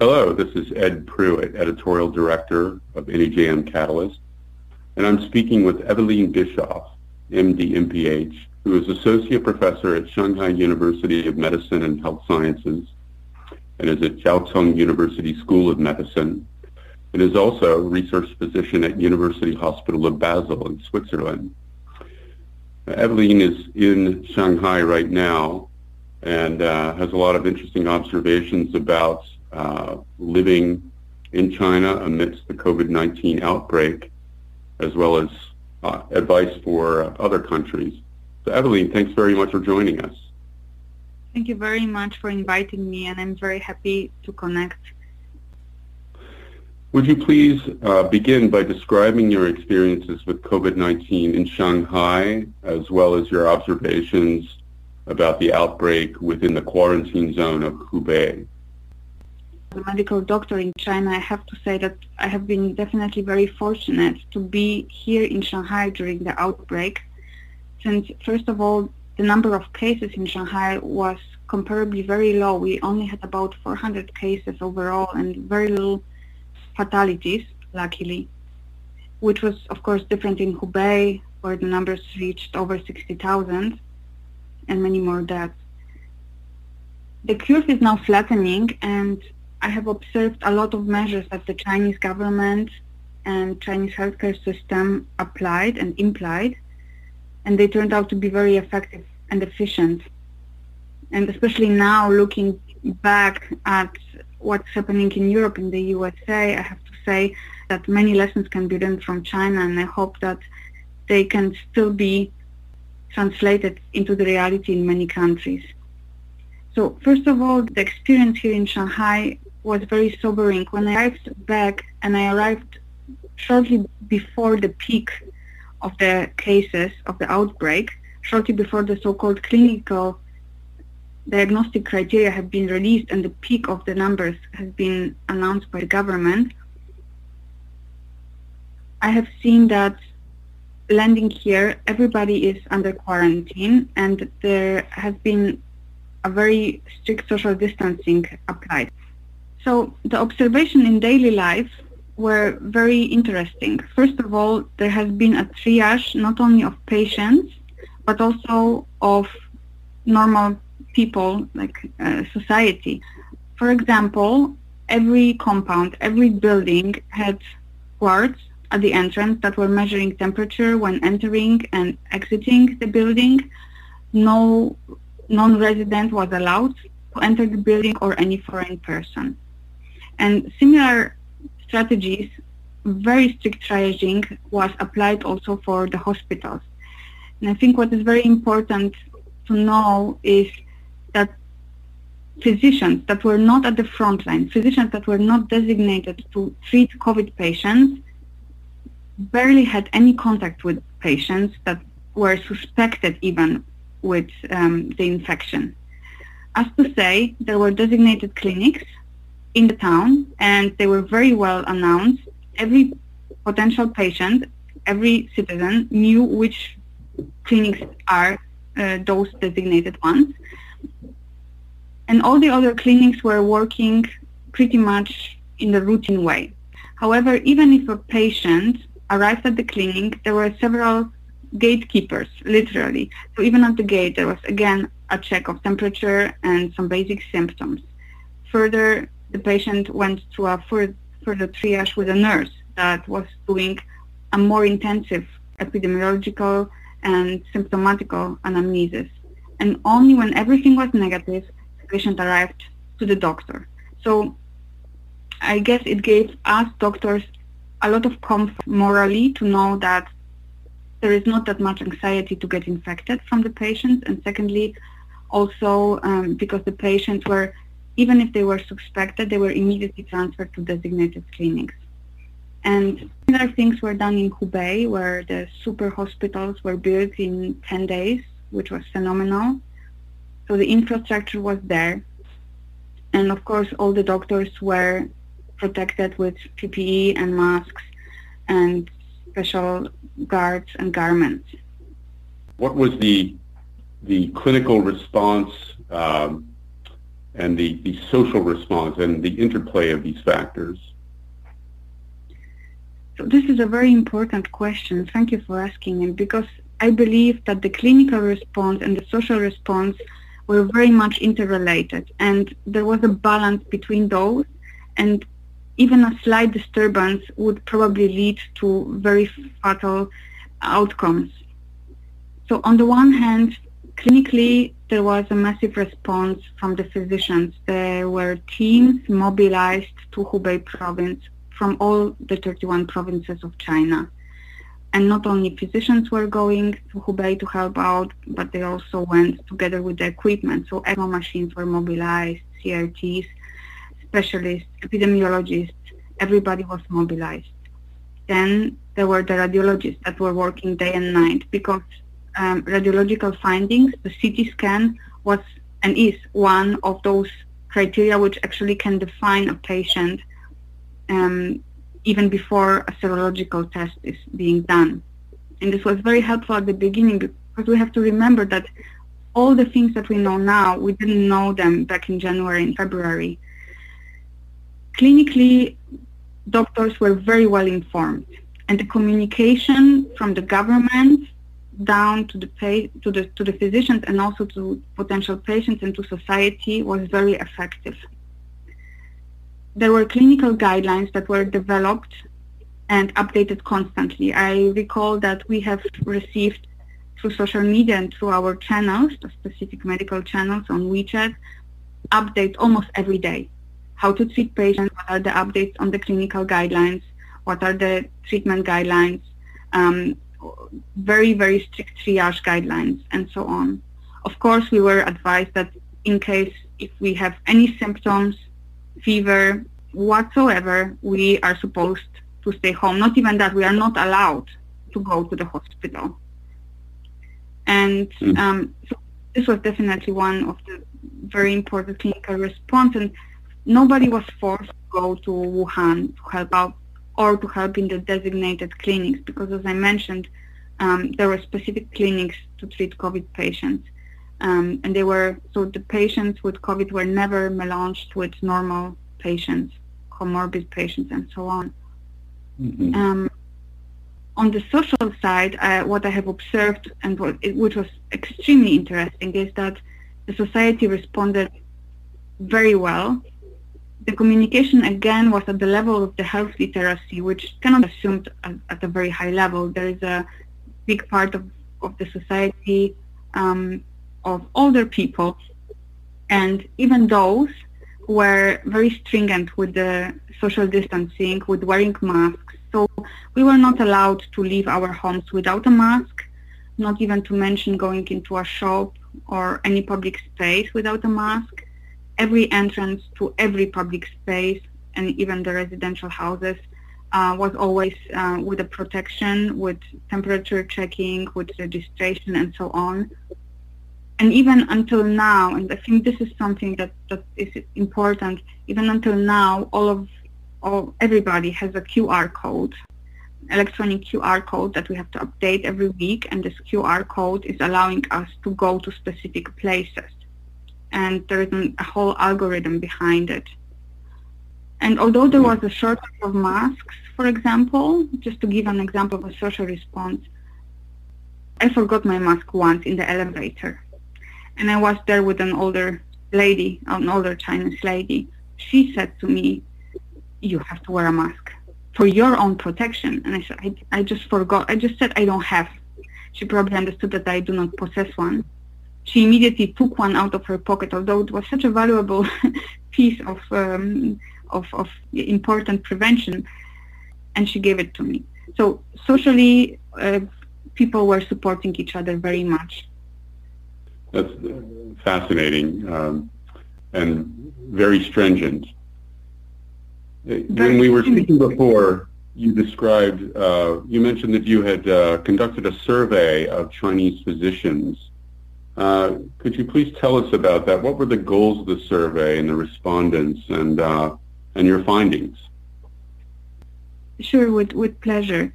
Hello, this is Ed Prewitt, Editorial Director of NEJM Catalyst, and I'm speaking with Ewelina Biskup, MD, MPH, who is Associate Professor at Shanghai University of Medicine and Health Sciences and is at Jiao Tong University School of Medicine and is also a research physician at University Hospital of Basel in Switzerland. Ewelina is in Shanghai right now and uh, has a lot of interesting observations about uh, living in China amidst the COVID-19 outbreak, as well as uh, advice for other countries. So Ewelina, thanks very much for joining us. Thank you very much for inviting me, and I'm very happy to connect. Would you please uh, begin by describing your experiences with COVID-19 in Shanghai, as well as your observations about the outbreak within the quarantine zone of Hubei? A medical doctor in China, I have to say that I have been definitely very fortunate to be here in Shanghai during the outbreak, since first of all, the number of cases in Shanghai was comparably very low. We only had about 400 cases overall and very little fatalities, luckily, which was, of course, different in Hubei, where the numbers reached over 60,000 and many more deaths. The curve is now flattening, and I have observed a lot of measures that the Chinese government and Chinese healthcare system applied and implied, and they turned out to be very effective and efficient. And especially now, looking back at what's happening in Europe and the USA, I have to say that many lessons can be learned from China, and I hope that they can still be translated into the reality in many countries. So first of all, the experience here in Shanghai was very sobering. When I arrived back, and I arrived shortly before the peak of the cases of the outbreak, shortly before the so-called clinical diagnostic criteria have been released and the peak of the numbers has been announced by the government, I have seen that landing here, everybody is under quarantine and there has been a very strict social distancing applied. So the observation in daily life were very interesting. First of all, there has been a triage not only of patients, but also of normal people, like uh, society. For example, every compound, every building had guards at the entrance that were measuring temperature when entering and exiting the building. No non-resident was allowed to enter the building or any foreign person. And similar strategies, very strict triaging was applied also for the hospitals. And I think what is very important to know is that physicians that were not at the front line, physicians that were not designated to treat COVID patients, barely had any contact with patients that were suspected even with um, the infection. As to say, there were designated clinics in the town and they were very well announced. Every potential patient, every citizen knew which clinics are uh, those designated ones. And all the other clinics were working pretty much in the routine way. However, even if a patient arrived at the clinic, there were several gatekeepers, literally. So even at the gate, there was again a check of temperature and some basic symptoms. Further, the patient went to a further, further triage with a nurse that was doing a more intensive epidemiological and symptomatical anamnesis. And only when everything was negative, the patient arrived to the doctor. So I guess it gave us doctors a lot of comfort morally to know that there is not that much anxiety to get infected from the patients. And secondly, also um, because the patients were, even if they were suspected, they were immediately transferred to designated clinics. And similar things were done in Hubei, where the super hospitals were built in 10 days, which was phenomenal. So the infrastructure was there. And of course, all the doctors were protected with PPE and masks and special guards and garments. What was the the clinical response um, and the, the social response and the interplay of these factors? So this is a very important question. Thank you for asking it because I believe that the clinical response and the social response were very much interrelated and there was a balance between those and even a slight disturbance would probably lead to very fatal outcomes. So on the one hand, clinically, there was a massive response from the physicians. There were teams mobilized to Hubei province from all the 31 provinces of China. And not only physicians were going to Hubei to help out, but they also went together with the equipment. So ECMO machines were mobilized, CRTs, specialists, epidemiologists, everybody was mobilized. Then there were the radiologists that were working day and night because um, radiological findings, the CT scan was and is one of those criteria which actually can define a patient um, even before a serological test is being done. And this was very helpful at the beginning because we have to remember that all the things that we know now, we didn't know them back in January and February. Clinically, doctors were very well informed and the communication from the government down to the pay, to the to the physicians and also to potential patients and to society was very effective there were clinical guidelines that were developed and updated constantly. I recall that we have received through social media and through our channels, the specific medical channels on WeChat, updates almost every day. How to treat patients, what are the updates on the clinical guidelines, what are the treatment guidelines, um, very, very strict triage guidelines, and so on. Of course, we were advised that in case if we have any symptoms, fever whatsoever, we are supposed to stay home. Not even that, we are not allowed to go to the hospital. And mm. um, so this was definitely one of the very important clinical response. And nobody was forced to go to Wuhan to help out or to help in the designated clinics because, as I mentioned, um, there were specific clinics to treat COVID patients. Um, and they were so the patients with COVID were never melanged with normal patients, comorbid patients, and so on. Mm-hmm. Um, on the social side, uh, what I have observed and what, it, which was extremely interesting is that the society responded very well. The communication again was at the level of the health literacy, which cannot be assumed at, at a very high level. There is a big part of, of the society um, of older people, and even those were very stringent with the social distancing, with wearing masks. So we were not allowed to leave our homes without a mask, not even to mention going into a shop or any public space without a mask. Every entrance to every public space and even the residential houses uh, was always uh, with a protection, with temperature checking, with registration and so on and even until now, and I think this is something that, that is important, even until now, all of all, everybody has a QR code, electronic QR code that we have to update every week, and this QR code is allowing us to go to specific places. And there is a whole algorithm behind it. And although there was a shortage of masks, for example, just to give an example of a social response, I forgot my mask once in the elevator and I was there with an older lady, an older Chinese lady. She said to me, you have to wear a mask for your own protection. And I said, I, I just forgot. I just said I don't have. She probably understood that I do not possess one. She immediately took one out of her pocket, although it was such a valuable piece of, um, of, of important prevention, and she gave it to me. So socially, uh, people were supporting each other very much. That's fascinating um, and very stringent. When we were speaking before, you described, uh, you mentioned that you had uh, conducted a survey of Chinese physicians. Uh, could you please tell us about that? What were the goals of the survey and the respondents and, uh, and your findings? Sure, with, with pleasure.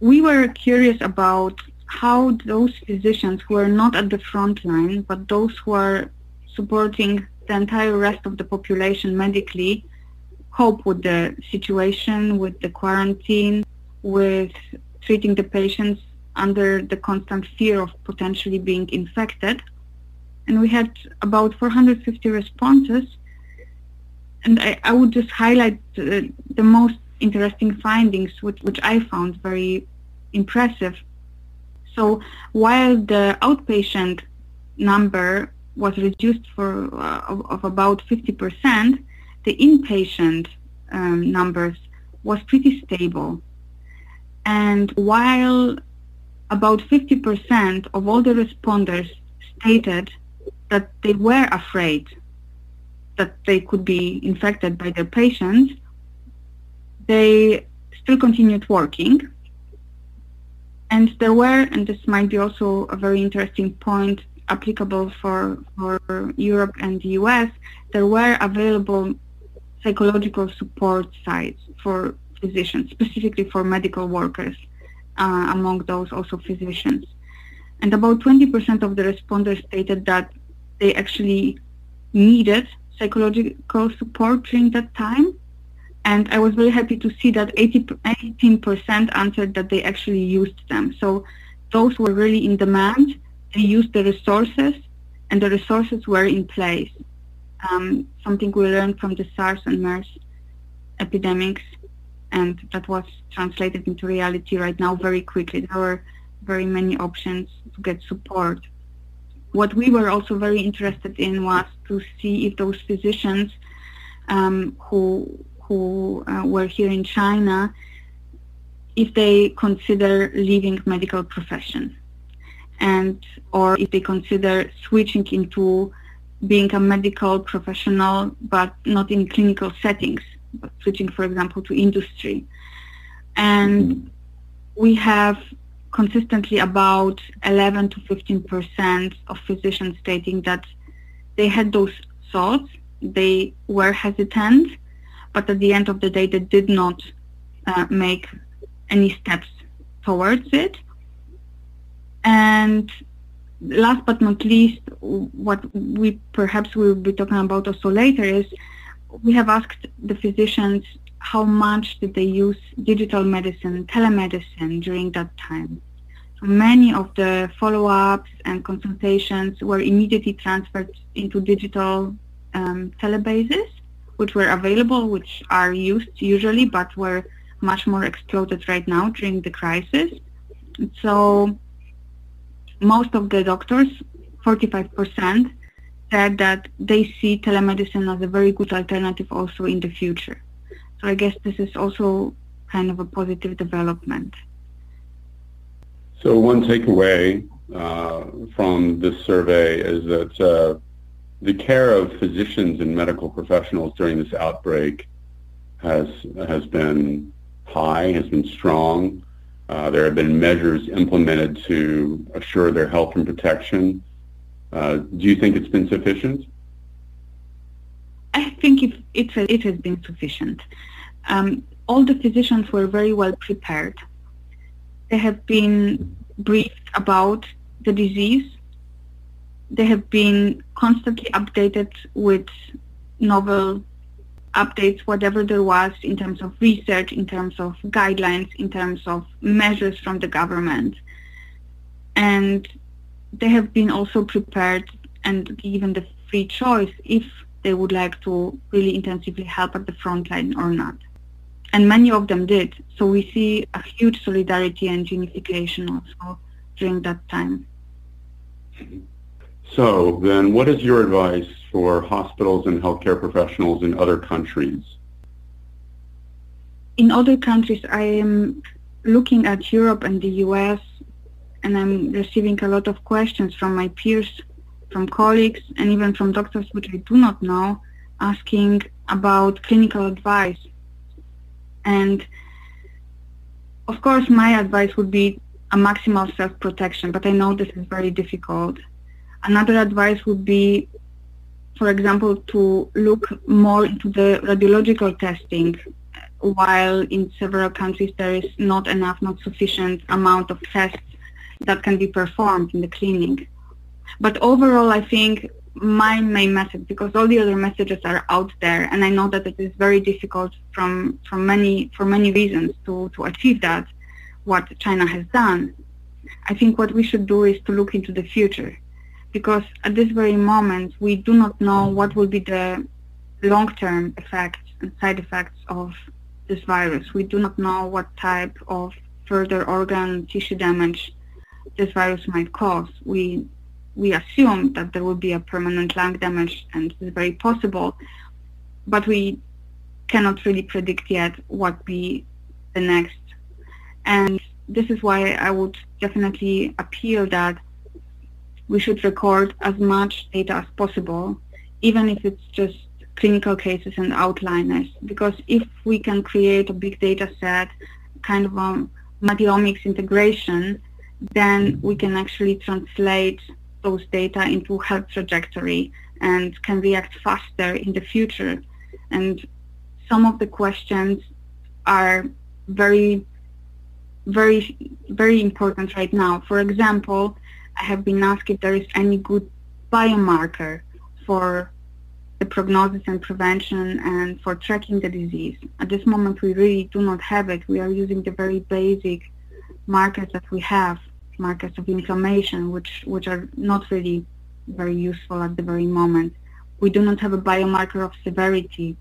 We were curious about how those physicians who are not at the front line, but those who are supporting the entire rest of the population medically cope with the situation, with the quarantine, with treating the patients under the constant fear of potentially being infected. And we had about 450 responses. And I, I would just highlight the, the most interesting findings, which, which I found very impressive. So while the outpatient number was reduced for uh, of, of, about 50%, the inpatient um, numbers was pretty stable. And while about 50% of all the responders stated that they were afraid that they could be infected by their patients, they still continued working. And there were, and this might be also a very interesting point applicable for, for Europe and the US, there were available psychological support sites for physicians, specifically for medical workers, uh, among those also physicians. And about 20% of the responders stated that they actually needed psychological support during that time. And I was very happy to see that 80, 18% answered that they actually used them. So those were really in demand. They used the resources and the resources were in place. Um, something we learned from the SARS and MERS epidemics and that was translated into reality right now very quickly. There were very many options to get support. What we were also very interested in was to see if those physicians um, who who uh, were here in China, if they consider leaving medical profession, and or if they consider switching into being a medical professional but not in clinical settings switching, for example, to industry. And mm-hmm. we have consistently about 11 to 15 percent of physicians stating that they had those thoughts, they were hesitant, but at the end of the day, they did not uh, make any steps towards it. And last but not least, what we perhaps will be talking about also later is we have asked the physicians how much did they use digital medicine, telemedicine during that time. Many of the follow-ups and consultations were immediately transferred into digital um, telebases, which were available, which are used usually, but were much more exploited right now during the crisis. So most of the doctors, 45%, said that they see telemedicine as a very good alternative also in the future. So I guess this is also kind of a positive development. So one takeaway uh, from this survey is that uh, the care of physicians and medical professionals during this outbreak has has been high, has been strong. Uh, there have been measures implemented to assure their health and protection. Uh, do you think it's been sufficient? I think it, it, it has been sufficient. Um, all the physicians were very well prepared. They have been briefed about the disease. They have been constantly updated with novel updates, whatever there was in terms of research, in terms of guidelines, in terms of measures from the government. And they have been also prepared and given the free choice if they would like to really intensively help at the front line or not. And many of them did. So we see a huge solidarity and unification also during that time. So then what is your advice for hospitals and healthcare professionals in other countries? In other countries, I am looking at Europe and the US and I'm receiving a lot of questions from my peers, from colleagues, and even from doctors which I do not know, asking about clinical advice. And of course, my advice would be a maximal self-protection, but I know this is very difficult. Another advice would be, for example, to look more into the radiological testing while in several countries there is not enough, not sufficient amount of tests that can be performed in the cleaning. But overall, I think my main message because all the other messages are out there and I know that it is very difficult from from many for many reasons to, to achieve that what China has done. I think what we should do is to look into the future because at this very moment we do not know what will be the long-term effects and side effects of this virus. We do not know what type of further organ tissue damage this virus might cause. We we assume that there will be a permanent lung damage and it's very possible, but we cannot really predict yet what be the next. And this is why I would definitely appeal that we should record as much data as possible, even if it's just clinical cases and outliners, because if we can create a big data set, kind of a multi-omics integration, then we can actually translate those data into health trajectory and can react faster in the future. And some of the questions are very, very, very important right now. For example, I have been asked if there is any good biomarker for the prognosis and prevention and for tracking the disease. At this moment, we really do not have it. We are using the very basic markers that we have markers of inflammation, which, which are not really very useful at the very moment. We do not have a biomarker of severity.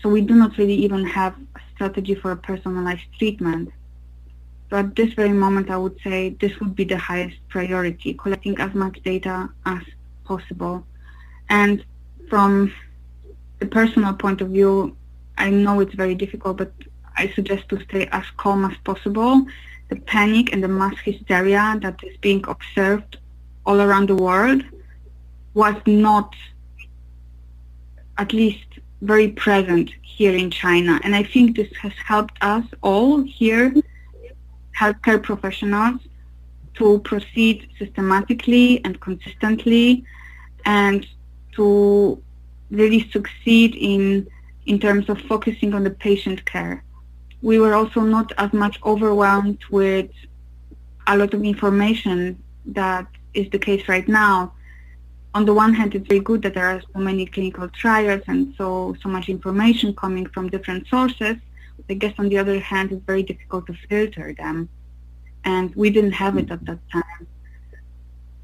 So we do not really even have a strategy for a personalized treatment. So at this very moment, I would say this would be the highest priority, collecting as much data as possible. And from the personal point of view, I know it's very difficult, but I suggest to stay as calm as possible the panic and the mass hysteria that is being observed all around the world was not at least very present here in China. And I think this has helped us all here, healthcare professionals, to proceed systematically and consistently and to really succeed in in terms of focusing on the patient care we were also not as much overwhelmed with a lot of information that is the case right now. On the one hand, it's very good that there are so many clinical trials and so so much information coming from different sources. I guess on the other hand, it's very difficult to filter them, and we didn't have it at that time.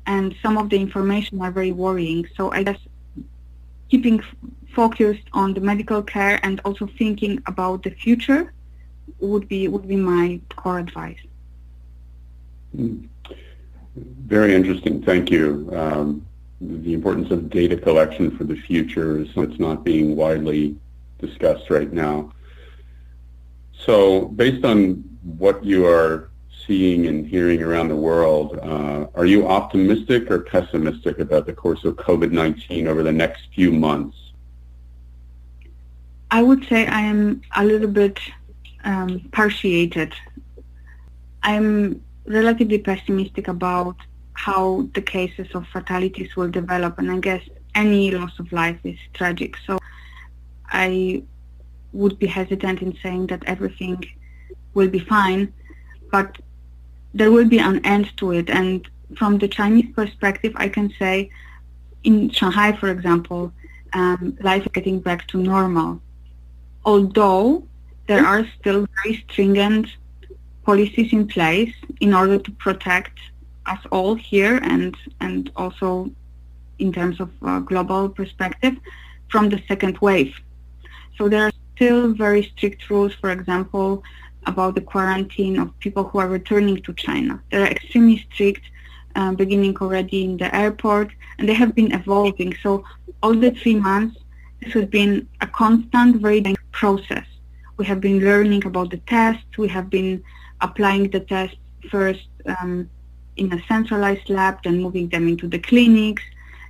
And some of the information are very worrying. So I guess keeping focused on the medical care and also thinking about the future would be would be my core advice. Hmm. Very interesting. Thank you. Um, the importance of data collection for the future is it's not being widely discussed right now. So based on what you are seeing and hearing around the world, uh, are you optimistic or pessimistic about the course of COVID-19 over the next few months? I would say I am a little bit um, partiated. I'm relatively pessimistic about how the cases of fatalities will develop, and I guess any loss of life is tragic. So I would be hesitant in saying that everything will be fine, but there will be an end to it. And from the Chinese perspective, I can say in Shanghai, for example, um, life is getting back to normal. Although there are still very stringent policies in place in order to protect us all here and and also in terms of uh, global perspective from the second wave. So there are still very strict rules, for example, about the quarantine of people who are returning to China. They are extremely strict, uh, beginning already in the airport, and they have been evolving. So all the three months, this has been a constant, very process we have been learning about the tests. We have been applying the tests first um, in a centralized lab, then moving them into the clinics.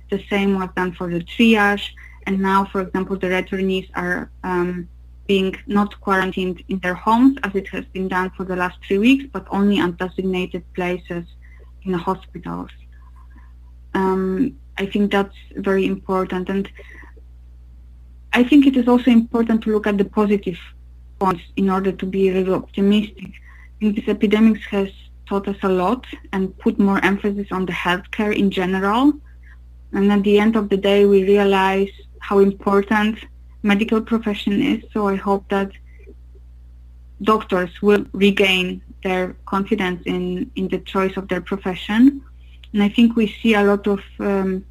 The same was done for the triage. And now, for example, the returnees are um, being not quarantined in their homes as it has been done for the last three weeks, but only at designated places in hospitals. Um, I think that's very important. And I think it is also important to look at the positive points in order to be really optimistic. I think this epidemic has taught us a lot and put more emphasis on the healthcare in general. And at the end of the day, we realize how important medical profession is. So I hope that doctors will regain their confidence in, in the choice of their profession. And I think we see a lot of um,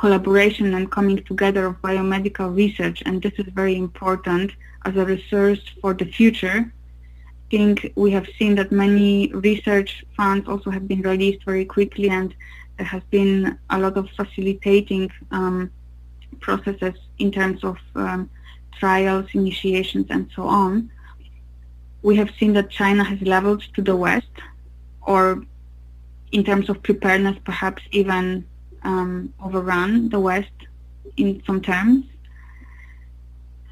collaboration and coming together of biomedical research, and this is very important as a resource for the future. I think we have seen that many research funds also have been released very quickly, and there has been a lot of facilitating um, processes in terms of um, trials, initiations, and so on. We have seen that China has leveled to the West, or in terms of preparedness, perhaps even um, overrun the West in some terms.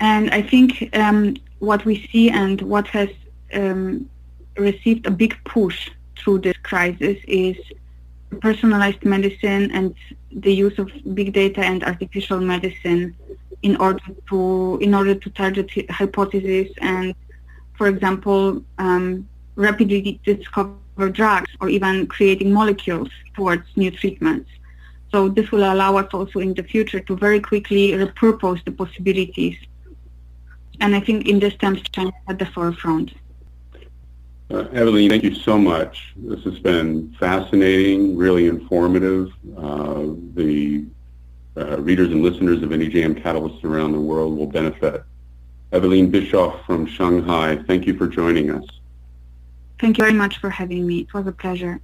And I think um, what we see and what has um, received a big push through this crisis is personalized medicine and the use of big data and artificial medicine in order to in order to target hypotheses and, for example, um, rapidly discover drugs or even creating molecules towards new treatments. So this will allow us also in the future to very quickly repurpose the possibilities. And I think in this terms, China at the forefront. Uh, Ewelina, thank you so much. This has been fascinating, really informative. Uh, the uh, readers and listeners of NEJM Catalysts around the world will benefit. Ewelina Biskup from Shanghai, thank you for joining us. Thank you very much for having me. It was a pleasure.